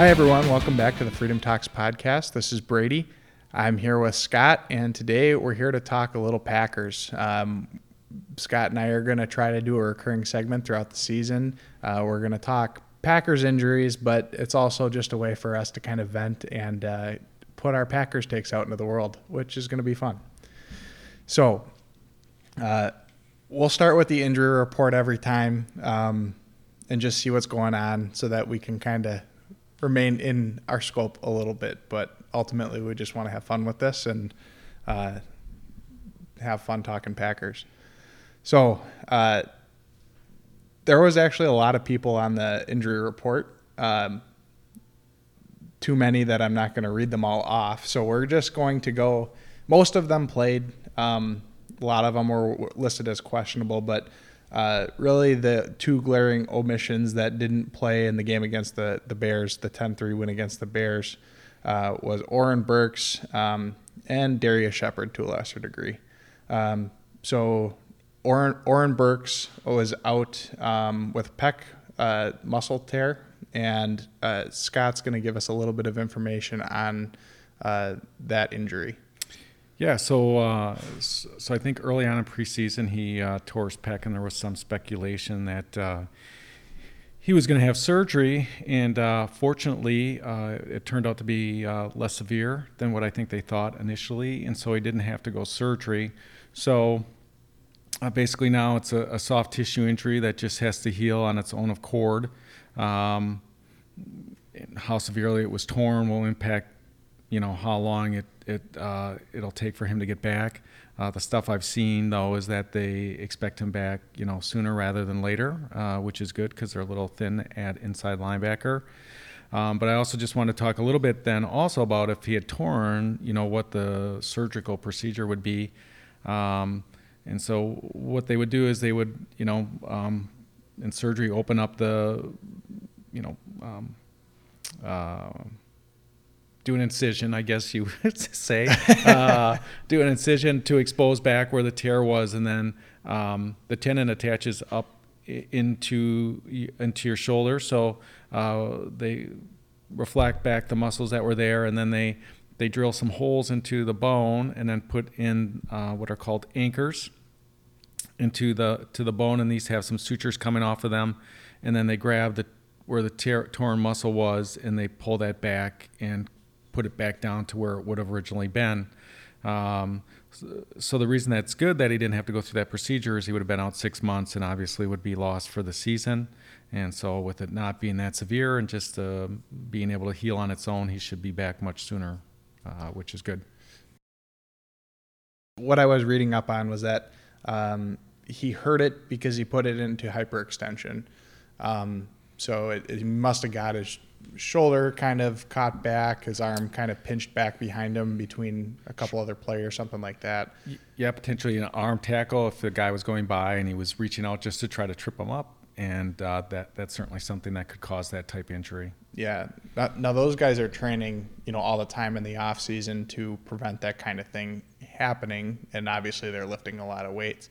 Hi, everyone. Welcome back to the Freedom Talks podcast. This is Brady. I'm here with Scott, and today we're here to talk a little Packers. Um, Scott and I are going to try to do a recurring segment throughout the season. Uh, we're going to talk Packers injuries, but it's also just a way for us to kind of vent and uh, put our Packers takes out into the world, which is going to be fun. So, uh, we'll start with the injury report every time um, and just see what's going on so that we can kind of remain in our scope a little bit. But ultimately, we just want to have fun with this and uh, have fun talking Packers. So, uh, there was actually a lot of people on the injury report. Um, too many that I'm not going to read them all off. So we're just going to go. Most of them played. Um, a lot of them were listed as questionable, but uh, really the two glaring omissions that didn't play in the game against the, the Bears, the 10 3 win against the Bears, uh, was Oren Burks um, and Darrius Shepherd to a lesser degree. Um, so Oren, Oren Burks was out um, with pec uh, muscle tear, and uh, Scott's going to give us a little bit of information on uh, that injury. Yeah, so uh, so I think early on in preseason he uh, tore his pec, and there was some speculation that uh, he was going to have surgery. And uh, fortunately, uh, it turned out to be uh, less severe than what I think they thought initially, and so he didn't have to go surgery. So basically, now it's a, a, soft tissue injury that just has to heal on its own accord. Um, how severely it was torn will impact, you know, how long it it uh, it'll take for him to get back. Uh, the stuff I've seen though is that they expect him back, you know, sooner rather than later, uh, which is good because they're a little thin at inside linebacker. Um, but I also just want to talk a little bit then also about if he had torn, you know, what the surgical procedure would be. Um, and so what they would do is they would, you know, um, in surgery open up the, you know, um, uh, do an incision, I guess you would say, uh, do an incision to expose back where the tear was, and then um, the tendon attaches up into into your shoulder. So uh, they reflect back the muscles that were there, and then they they drill some holes into the bone, and then put in uh, what are called anchors into the to the bone, and these have some sutures coming off of them, and then they grab the where the tear, torn muscle was, and they pull that back and put it back down to where it would have originally been. Um, so, the reason that's good that he didn't have to go through that procedure is he would have been out six months and obviously would be lost for the season. And so with it not being that severe and just uh, being able to heal on its own, he should be back much sooner, uh, which is good. What I was reading up on was that um, he hurt it because he put it into hyperextension. Um, so it, it, must have got his shoulder kind of caught back, his arm kind of pinched back behind him between a couple other players, something like that. Yeah, potentially an arm tackle if the guy was going by and he was reaching out just to try to trip him up, and uh, that that's certainly something that could cause that type injury. Yeah. Now those guys are training, you know, all the time in the off season to prevent that kind of thing happening, and obviously they're lifting a lot of weights.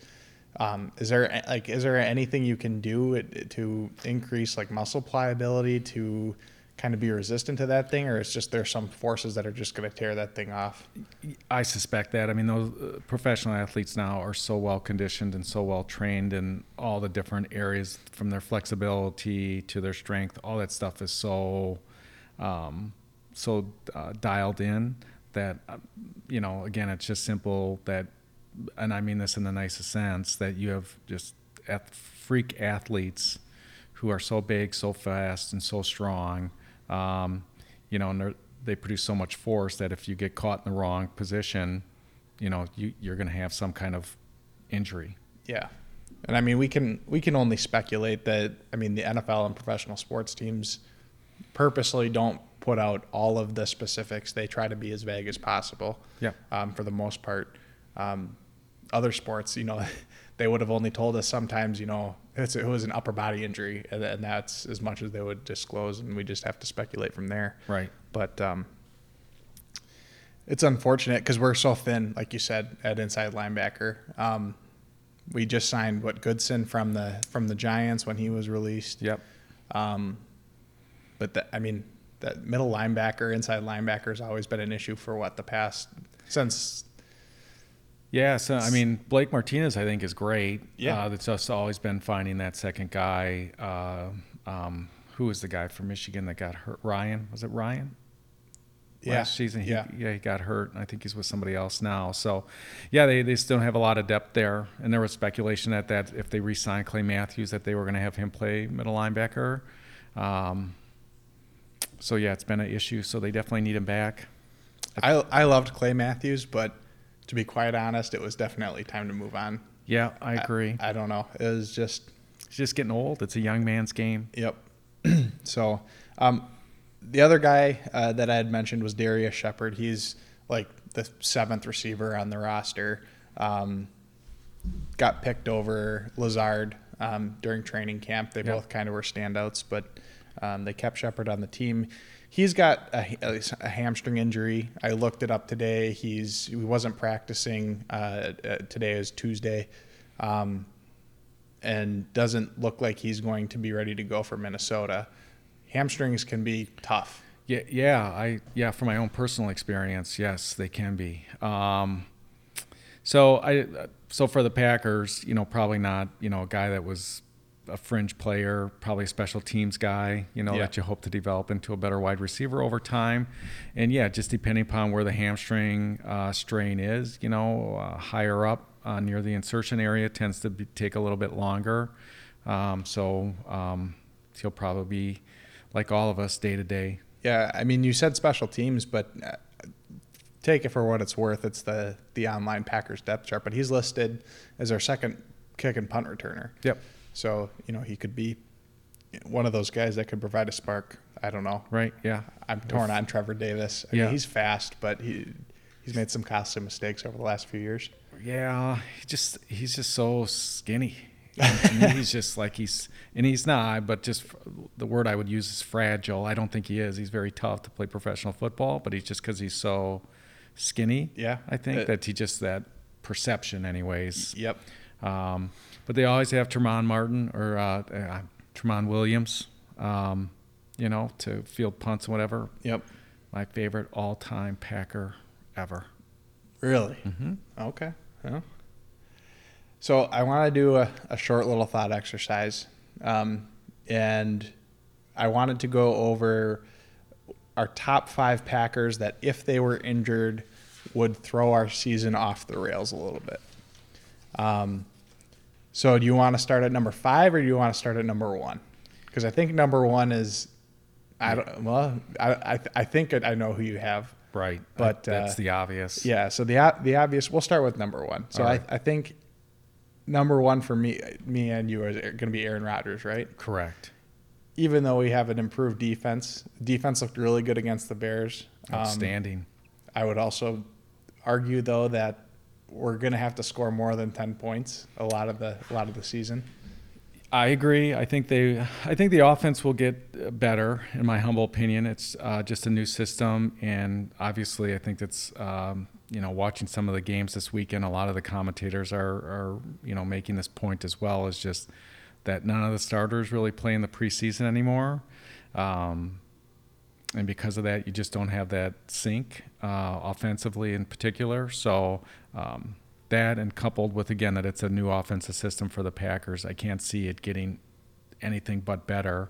Um, is there like is there anything you can do to increase like muscle pliability to kind of be resistant to that thing, or it's just there's some forces that are just going to tear that thing off? I suspect that. I mean, those uh, professional athletes now are so well conditioned and so well trained in all the different areas, from their flexibility to their strength. All that stuff is so um, so uh, dialed in that uh, you know. Again, it's just simple that, and I mean this in the nicest sense, that you have just freak athletes who are so big, so fast, and so strong um, you know, and they produce so much force that if you get caught in the wrong position, you know, you, you're going to have some kind of injury. Yeah. And I mean, we can we can only speculate that. I mean, the NFL and professional sports teams purposely don't put out all of the specifics. They try to be as vague as possible. Yeah. Um, for the most part, um, other sports, you know, they would have only told us sometimes, you know, it was an upper body injury, and, and, that's as much as they would disclose, and we just have to speculate from there. Right. But um, it's unfortunate because we're so thin, like you said, at inside linebacker. Um, we just signed what Goodson from the from the Giants when he was released. Yep. Um, but the, I mean, that middle linebacker, inside linebacker has always been an issue for what the past since. Yeah, so I mean, Blake Martinez, I think, is great. Yeah. uh, that's just always been finding that second guy. Uh, um, who was the guy from Michigan that got hurt? Ryan was it Ryan? Yeah, last season. He, yeah. yeah, he got hurt. and I think he's with somebody else now. So, yeah, they, they still have a lot of depth there. And there was speculation that that if they re-signed Clay Matthews, that they were going to have him play middle linebacker. Um, so yeah, it's been an issue. So they definitely need him back. I I loved Clay Matthews, but to be quite honest, it was definitely time to move on. Yeah, I agree. I, don't know. It was just He's just getting old. It's a young man's game. Yep. so, um, the other guy uh, that I had mentioned was Darrius Shepherd. He's like the seventh receiver on the roster. Um, got picked over Lazard um, during training camp. They Yep. both kind of were standouts, but um, they kept Shepherd on the team. He's got a, a hamstring injury. I looked it up today. He's he wasn't practicing. Uh, uh, today is Tuesday. Um, and doesn't look like he's going to be ready to go for Minnesota. Hamstrings can be tough. Yeah, yeah, I yeah, from my own personal experience, yes, they can be. Um, so I so for the Packers, you know, probably not, you know, a guy that was a fringe player, probably a special teams guy, you know, Yeah. that you hope to develop into a better wide receiver over time. And yeah, just depending upon where the hamstring uh, strain is, you know, uh, higher up uh, near the insertion area tends to be, take a little bit longer. Um, so um, he'll probably be like all of us day to day. Yeah, I mean, you said special teams, but uh, take it for what it's worth. It's the the online Packers depth chart, but he's listed as our second kick and punt returner. Yep. So you know he could be one of those guys that could provide a spark. I don't know. Right. Yeah. I'm torn on Trevor Davis. I Yeah. mean, he's fast, but he he's made some costly mistakes over the last few years. Yeah. He just he's just so skinny. he's just like he's and he's not, but just the word I would use is fragile. I don't think he is. He's very tough to play professional football, but he's just because he's so skinny. Yeah. I think Uh, that he just that perception, anyways. Yep. Um, but they always have Tremont Martin or uh, uh, Tramon Williams, um, you know, to field punts and whatever. Yep. My favorite all-time Packer ever. Really? Mm-hmm. Okay. Yeah. So I want to do a, a short little thought exercise, um, and I wanted to go over our top five Packers that, if they were injured, would throw our season off the rails a little bit. Um, so do you want to start at number five, or do you want to start at number one? Because I think number one is, I don't. Well, I I, I think I know who you have. Right. But, That- that's uh, the obvious. Yeah, so the the obvious. We'll start with number one. So All I. I think number one for me, me and you are going to be Aaron Rodgers, right? Correct. Even though we have an improved defense, defense looked really good against the Bears. Um, Outstanding. I would also argue though that we're going to have to score more than ten points a lot of the a lot of the season. I agree. I think they. I think the offense will get better. In my humble opinion, it's uh, just a new system, and obviously, I think that's um, you know watching some of the games this weekend. A lot of the commentators are are you know making this point as well. Is just that none of the starters really play in the preseason anymore. Um, and because of that, you just don't have that sync uh, offensively in particular. So um, that, and coupled with again that it's a new offensive system for the Packers, I can't see it getting anything but better.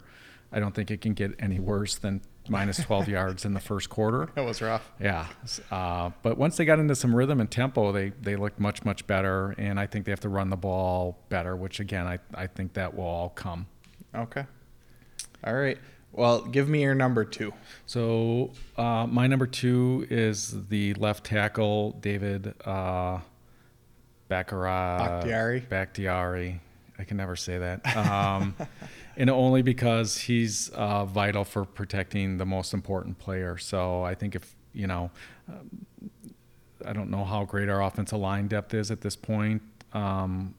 I don't think it can get any worse than minus 12 yards in the first quarter. That was rough. Yeah, uh, but once they got into some rhythm and tempo, they they looked much much better, and I think they have to run the ball better, which again I I think that will all come. Okay. All right. Well, give me your number two. So uh, my number two is the left tackle David uh, Bakhara Bakhtiari? Bakhtiari. I can never say that, um, and only because he's uh, vital for protecting the most important player. So I think if you know, um, I don't know how great our offensive line depth is at this point um,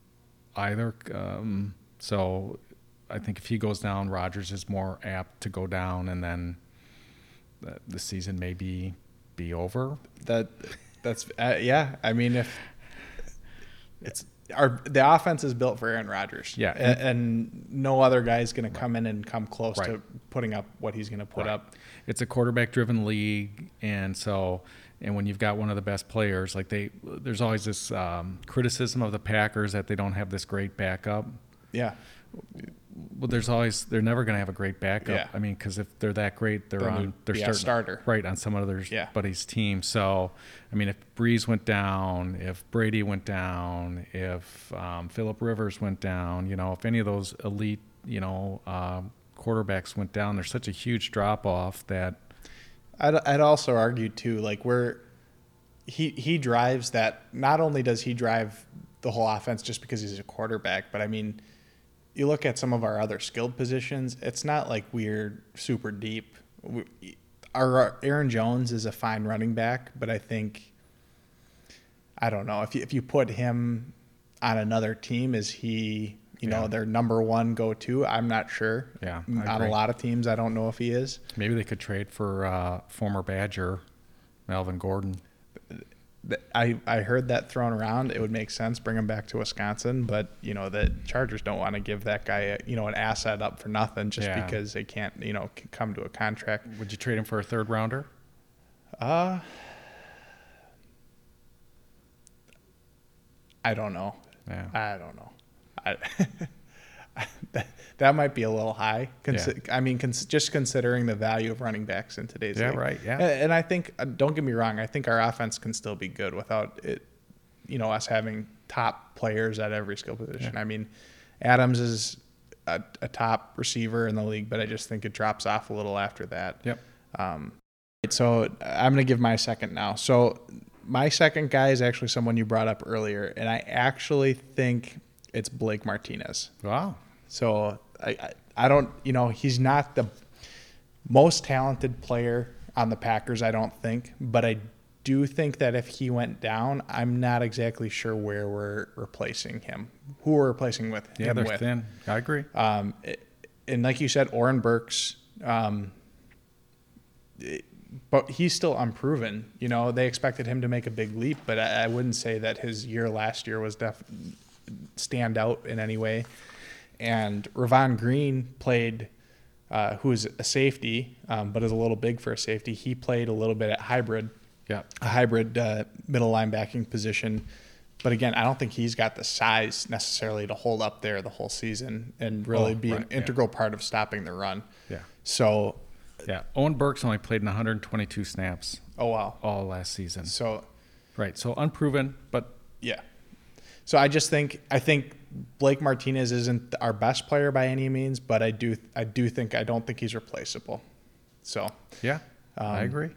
either. Um, so I think if he goes down, Rodgers is more apt to go down, and then the, the season may be be over. That that's uh, yeah. I mean, if it's our the offense is built for Aaron Rodgers. Yeah. and, and no other guy is going to come in and come close to putting up what he's going to put Right. up. It's a quarterback-driven league, and so and when you've got one of the best players, like they, there's always this um, criticism of the Packers that they don't have this great backup. Yeah, Well, there's always they're never going to have a great backup. Yeah. I mean, because if they're that great, they're Then on they're starting starter. right on some other Yeah. buddy's team. So, I mean, if Brees went down, if Brady went down, if um, Philip Rivers went down, you know, if any of those elite, you know, um, quarterbacks went down, there's such a huge drop off that I'd, I'd also argue too, like where he he drives that. Not only does he drive the whole offense just because he's a quarterback, but I mean, you look at some of our other skilled positions. It's not like we're super deep. We, our Aaron Jones is a fine running back, but I think I don't know if you, if you put him on another team, is he you know their number one go to? I'm not sure. Yeah, on a lot of teams, I don't know if he is. maybe they could trade for uh, former Badger Melvin Gordon. I, I heard that thrown around. It would make sense bring him back to Wisconsin, but you know the Chargers don't want to give that guy a, you know an asset up for nothing just Yeah. because they can't you know come to a contract. Would you trade him for a third rounder? Uh, I don't know. Yeah. I don't know. I, that, might be a little high. Consi- I mean, cons- just considering the value of running backs in today's Yeah, league. right, yeah. And, and I think, uh, don't get me wrong, I think our offense can still be good without it, you know, us having top players at every skill position. Yeah. I mean, Adams is a, a top receiver in the league, but I just think it drops off a little after that. Yep. Um, so I'm going to give my second now. So my second guy is actually someone you brought up earlier, and I actually think it's Blake Martinez. Wow. So I, I, I don't, you know, he's not the most talented player on the Packers, I don't think, but I do think that if he went down, I'm not exactly sure where we're replacing him, who we're replacing with Yeah, him they're with. thin. I agree. Um, it- and like you said, Oren Burks, um, it- but he's still unproven. You know, they expected him to make a big leap, but I, I wouldn't say that his year last year was def stand out in any way. And Raven Greene played, uh, who's a safety, um, but is a little big for a safety. He played a little bit at hybrid Yeah. a hybrid uh, middle linebacking position. But again, I don't think he's got the size necessarily to hold up there the whole season and really Oh, be right, an yeah. integral part of stopping the run. Yeah. So, Yeah. Oren Burks only played in 122 snaps oh wow. all last season. So, Right. So unproven, but yeah. So I just think I think Blake Martinez isn't our best player by any means, but I do I do think I don't think he's replaceable. So, yeah, I Um, agree.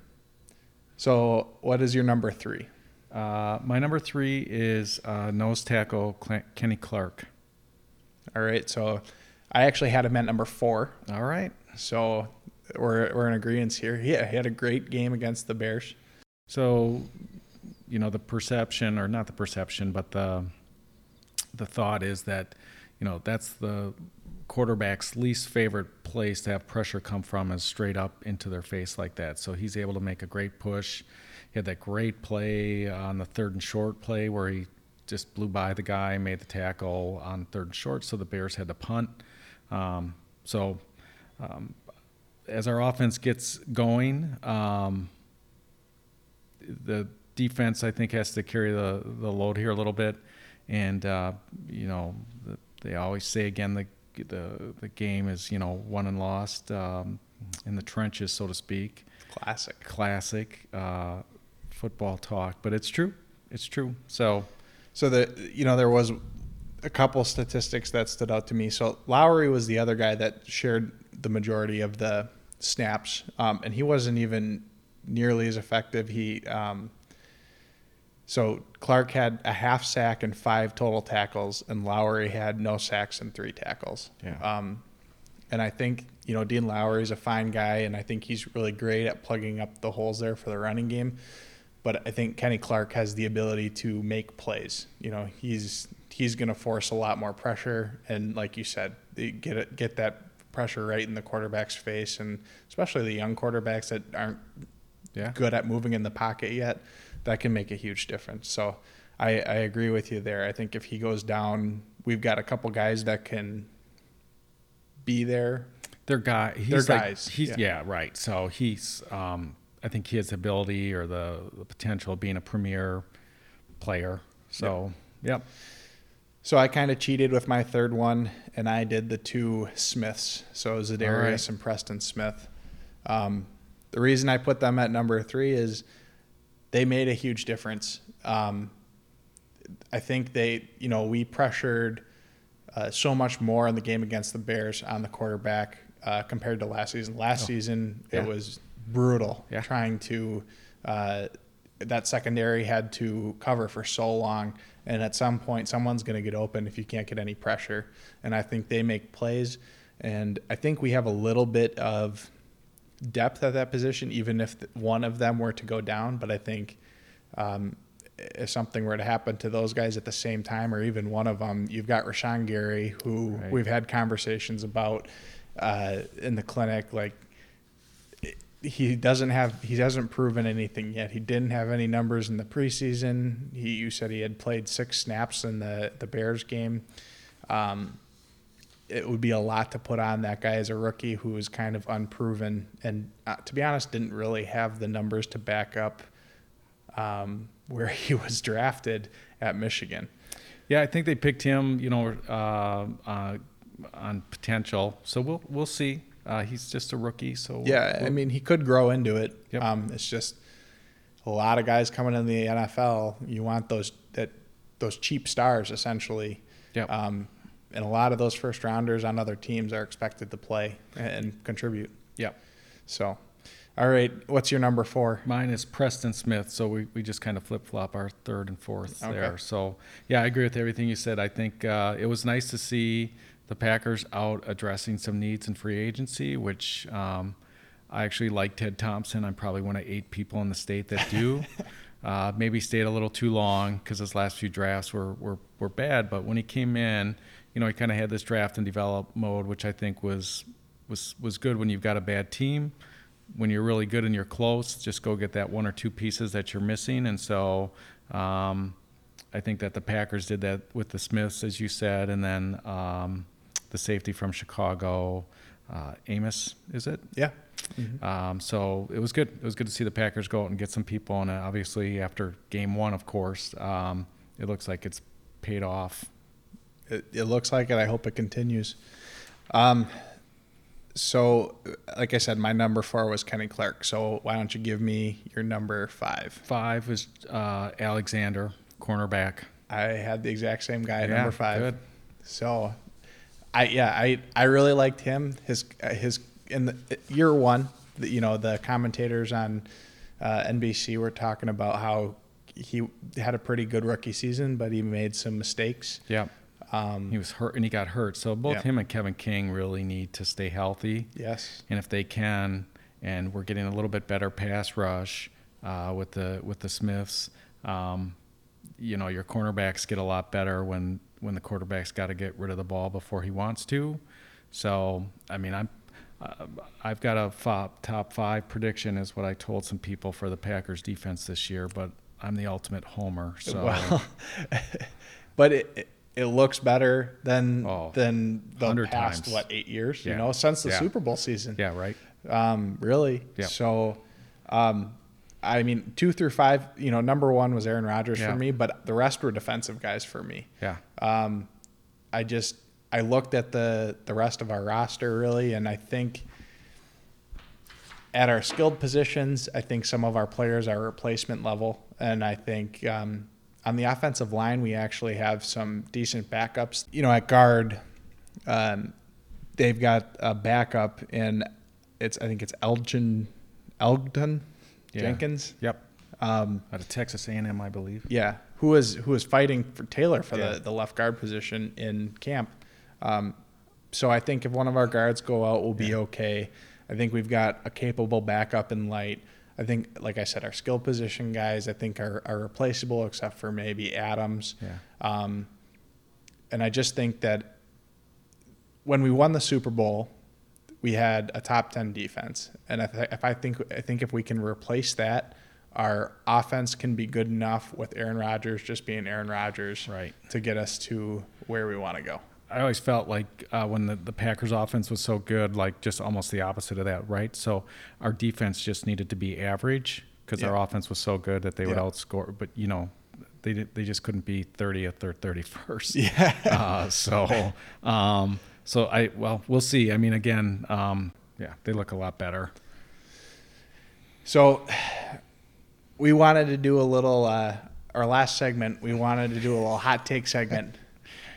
so what is your number three? Uh, my number three is uh, nose tackle Cl- Kenny Clark. All right. So, I actually had him at number four. All right. So we're we're in agreement here. Yeah, he had a great game against the Bears. So, you know, the perception, or not the perception, but the the thought is that, you know, that's the quarterback's least favorite place to have pressure come from is straight up into their face like that. So he's able to make a great push. He had that great play on the third and short play where he just blew by the guy, made the tackle on third and short, so the Bears had to punt. Um, so um, as our offense gets going, um, the defense I think has to carry the the load here a little bit, and uh, you know the, they always say again the the the game is you know won and lost um, in the trenches so to speak. Classic. Classic uh, football talk, but it's true. It's true. So So the you know there was a couple statistics that stood out to me. So Lowry was the other guy that shared the majority of the snaps, um, and he wasn't even nearly as effective. He um, so Clark had a half sack and five total tackles, and Lowry had no sacks and three tackles. Yeah. Um, and I think you know Dean Lowry is a fine guy, and I think he's really great at plugging up the holes there for the running game. But I think Kenny Clark has the ability to make plays. You know, he's he's going to force a lot more pressure, and like you said, get it, get that pressure right in the quarterback's face, and especially the young quarterbacks that aren't yeah, good at moving in the pocket yet, that can make a huge difference. So I, I agree with you there. I think if he goes down, we've got a couple guys that can be there. They're guy. He's They're like, guys, He's yeah. yeah. right. So he's. Um, I think he has the ability or the, the potential of being a premier player. So yep. So I kind of cheated with my third one, and I did the two Smiths. So Za'Darius right. and Preston Smith. Um, the reason I put them at number three is they made a huge difference. Um, I think they, you know, we pressured uh, so much more in the game against the Bears on the quarterback uh, compared to last season. Last Oh. season, Yeah. it was brutal Yeah. trying to. Uh, that secondary had to cover for so long, and at some point, someone's going to get open if you can't get any pressure. And I think they make plays, and I think we have a little bit of depth at that position, even if one of them were to go down. But I think um, if something were to happen to those guys at the same time, or even one of them, you've got Rashan Gary, who Right. we've had conversations about uh, in the clinic. Like he doesn't have, he hasn't proven anything yet. He didn't have any numbers in the preseason. He, you said he had played six snaps in the the Bears game. Um, it would be a lot to put on that guy as a rookie who was kind of unproven and uh, to be honest didn't really have the numbers to back up um, where he was drafted at Michigan. Yeah, I think they picked him. You know, uh, uh, on potential. So we'll we'll see. Uh, he's just a rookie. So Yeah, I we'll- mean he could grow into it. Yep. Um, it's just a lot of guys coming in the NFL. You want those that those cheap stars essentially. Yep. Um, and a lot of those first rounders on other teams are expected to play and contribute. Yep. So, all right, what's your number four? Mine is Preston Smith, so we, we just kind of flip flop our third and fourth Okay. there. So yeah, I agree with everything you said. I think uh, it was nice to see the Packers out addressing some needs in free agency, which um, I actually like Ted Thompson. I'm probably one of eight people in the state that do. uh, maybe stayed a little too long because his last few drafts were, were, were bad, but when he came in, you know, he kind of had this draft and develop mode, which I think was was was good when you've got a bad team when you're really good and you're close, just go get that one or two pieces that you're missing. And so um, I think that the Packers did that with the Smiths, as you said, and then um, the safety from Chicago, uh, Amos, is it? Yeah. Um, so it was good. It was good to see the Packers go out and get some people. And obviously, after game one, of course, um, it looks like it's paid off. It, it looks like it. I hope it continues. Um, so, like I said, my number four was Kenny Clark. So, why don't you give me your number five? Five was uh, Alexander, cornerback. I had the exact same guy at Yeah, number five. good. So, I yeah, I I really liked him. His his in the year one, the, you know, the commentators on uh, NBC were talking about how he had a pretty good rookie season, but he made some mistakes. Yeah. Um, He was hurt and he got hurt. So both him and Kevin King really need to stay healthy. yes. And if they can, and we're getting a little bit better pass rush uh, with the with the Smiths, um, you know, your cornerbacks get a lot better when when the quarterback's got to get rid of the ball before he wants to. So I mean, I'm. Uh, I've got a fo- top five prediction, is what I told some people for the Packers defense this year, but I'm the ultimate homer. So Well, but it, it it looks better than Oh, than the 100 past times. what eight years? You know, since the Yeah. Super Bowl season. yeah, right. Um, really. Yeah. So, um, I mean, two through five. You know, number one was Aaron Rodgers Yeah. for me, but the rest were defensive guys for me. Yeah. Um, I just I looked at the the rest of our roster really, and I think at our skilled positions, I think some of our players are replacement level, and I think um, on the offensive line we actually have some decent backups. You know, at guard, um, they've got a backup in it's I think it's Elgin Elgton Yeah. Jenkins. Yep. Um, Out of Texas A&M, I believe. yeah, who was who was fighting for Taylor for Yeah. the, the left guard position in camp. Um, so I think if one of our guards go out, we'll be Yeah. okay. I think we've got a capable backup in light. I think, like I said, our skill position guys, I think are, are replaceable except for maybe Adams. Yeah. Um, and I just think that when we won the Super Bowl, we had a top ten defense, and if I, if I think I think if we can replace that our offense can be good enough with Aaron Rodgers just being Aaron Rodgers Right. to get us to where we want to go. I always felt like uh, when the, the Packers offense was so good, like just almost the opposite of that, right? So our defense just needed to be average because our offense was so good that they would Yeah. outscore. But you know, they they just couldn't be 30th or 31st. Yeah. Uh, so um, so I well we'll see. I mean, again, um, yeah, they look a lot better. So we wanted to do a little uh, our last segment. We wanted to do a little hot take segment.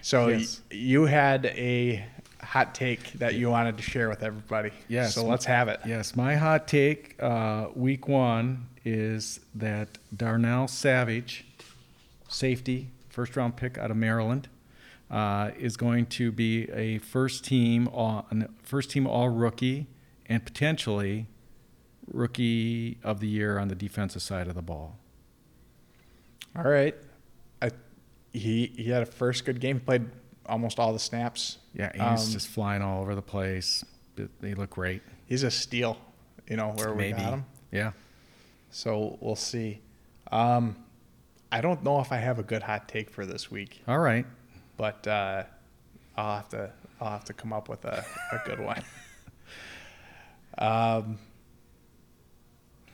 So Yes. y- you had a hot take that you wanted to share with everybody. Yes. So let's have it. Yes, my hot take uh, week one is that Darnell Savage, safety, first round pick out of Maryland, uh, is going to be a first team all, first team all rookie and potentially rookie of the year on the defensive side of the ball. All right. He he had a first good game. He played almost all the snaps. Yeah, he's Um, just flying all over the place. They- look great. He's a steal. You know where we got him. Yeah. So we'll see. Um, I don't know if I have a good hot take for this week, All right. but uh, I'll have to I'll have to come up with a, a good one. um,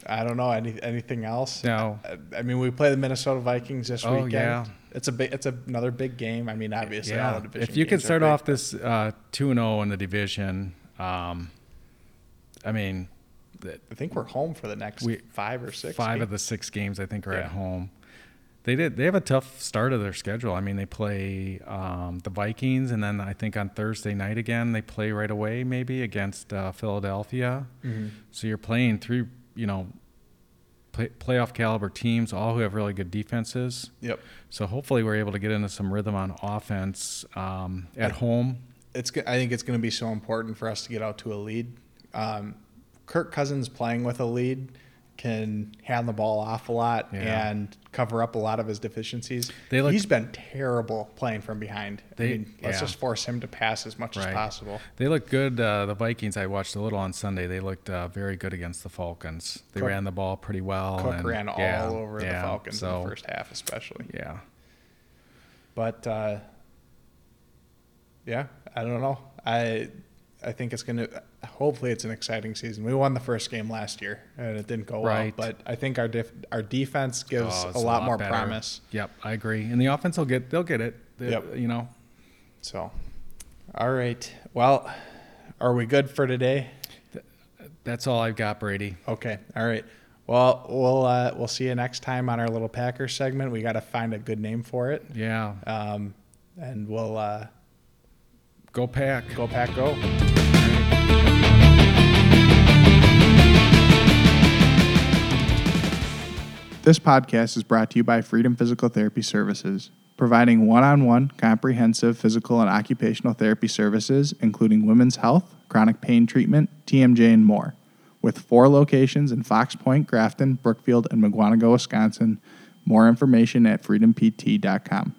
I don't know any anything else. No. I, I mean, we play the Minnesota Vikings this Oh, weekend. yeah. It's a big. It's another big game. I mean, obviously, all Yeah. the division If you could start off this uh, two and zero in the division, um, I mean, I think we're home for the next We- five or six. five games. of the six games I think are Yeah. at home. They did. They have a tough start of their schedule. I mean, they play um, the Vikings, and then I think on Thursday night again they play right away, maybe against uh, Philadelphia. Mhm. So you're playing three, you know, play, playoff caliber teams, all who have really good defenses. Yep. So hopefully we're able to get into some rhythm on offense um, at I- home. it's. I think it's going to be so important for us to get out to a lead. Um, Kirk Cousins playing with a lead can hand the ball off a lot Yeah. and cover up a lot of his deficiencies. They look- He's been terrible playing from behind. I They- mean, let's yeah. just force him to pass as much as possible. They look good. Uh, the Vikings, I watched a little on Sunday. They looked uh, very good against the Falcons. They Cook- ran the ball pretty well. Cook and- ran all yeah, over the Falcons in the first half, especially. Yeah. But uh, yeah, I don't know. I I think it's gonna. Hopefully, it's an exciting season. We won the first game last year, and it didn't go Right. well. But I think our def- our defense gives Oh, a it's lot, more better. promise. Yep, I agree. And the offense will get. They'll get it. They- Yep. You know. So, all right. Well, are we good for today? That's all I've got, Brady. Okay. All right. Well, we'll uh, we'll see you next time on our little Packers segment. We got to find a good name for it, Yeah. um, and we'll uh, Go pack. go pack go. This podcast is brought to you by Freedom Physical Therapy Services, providing one on one comprehensive physical and occupational therapy services, including women's health, chronic pain treatment, TMJ, and more. With four locations in Fox Point, Grafton, Brookfield, and Mukwonago, Wisconsin. More information at freedompt.com.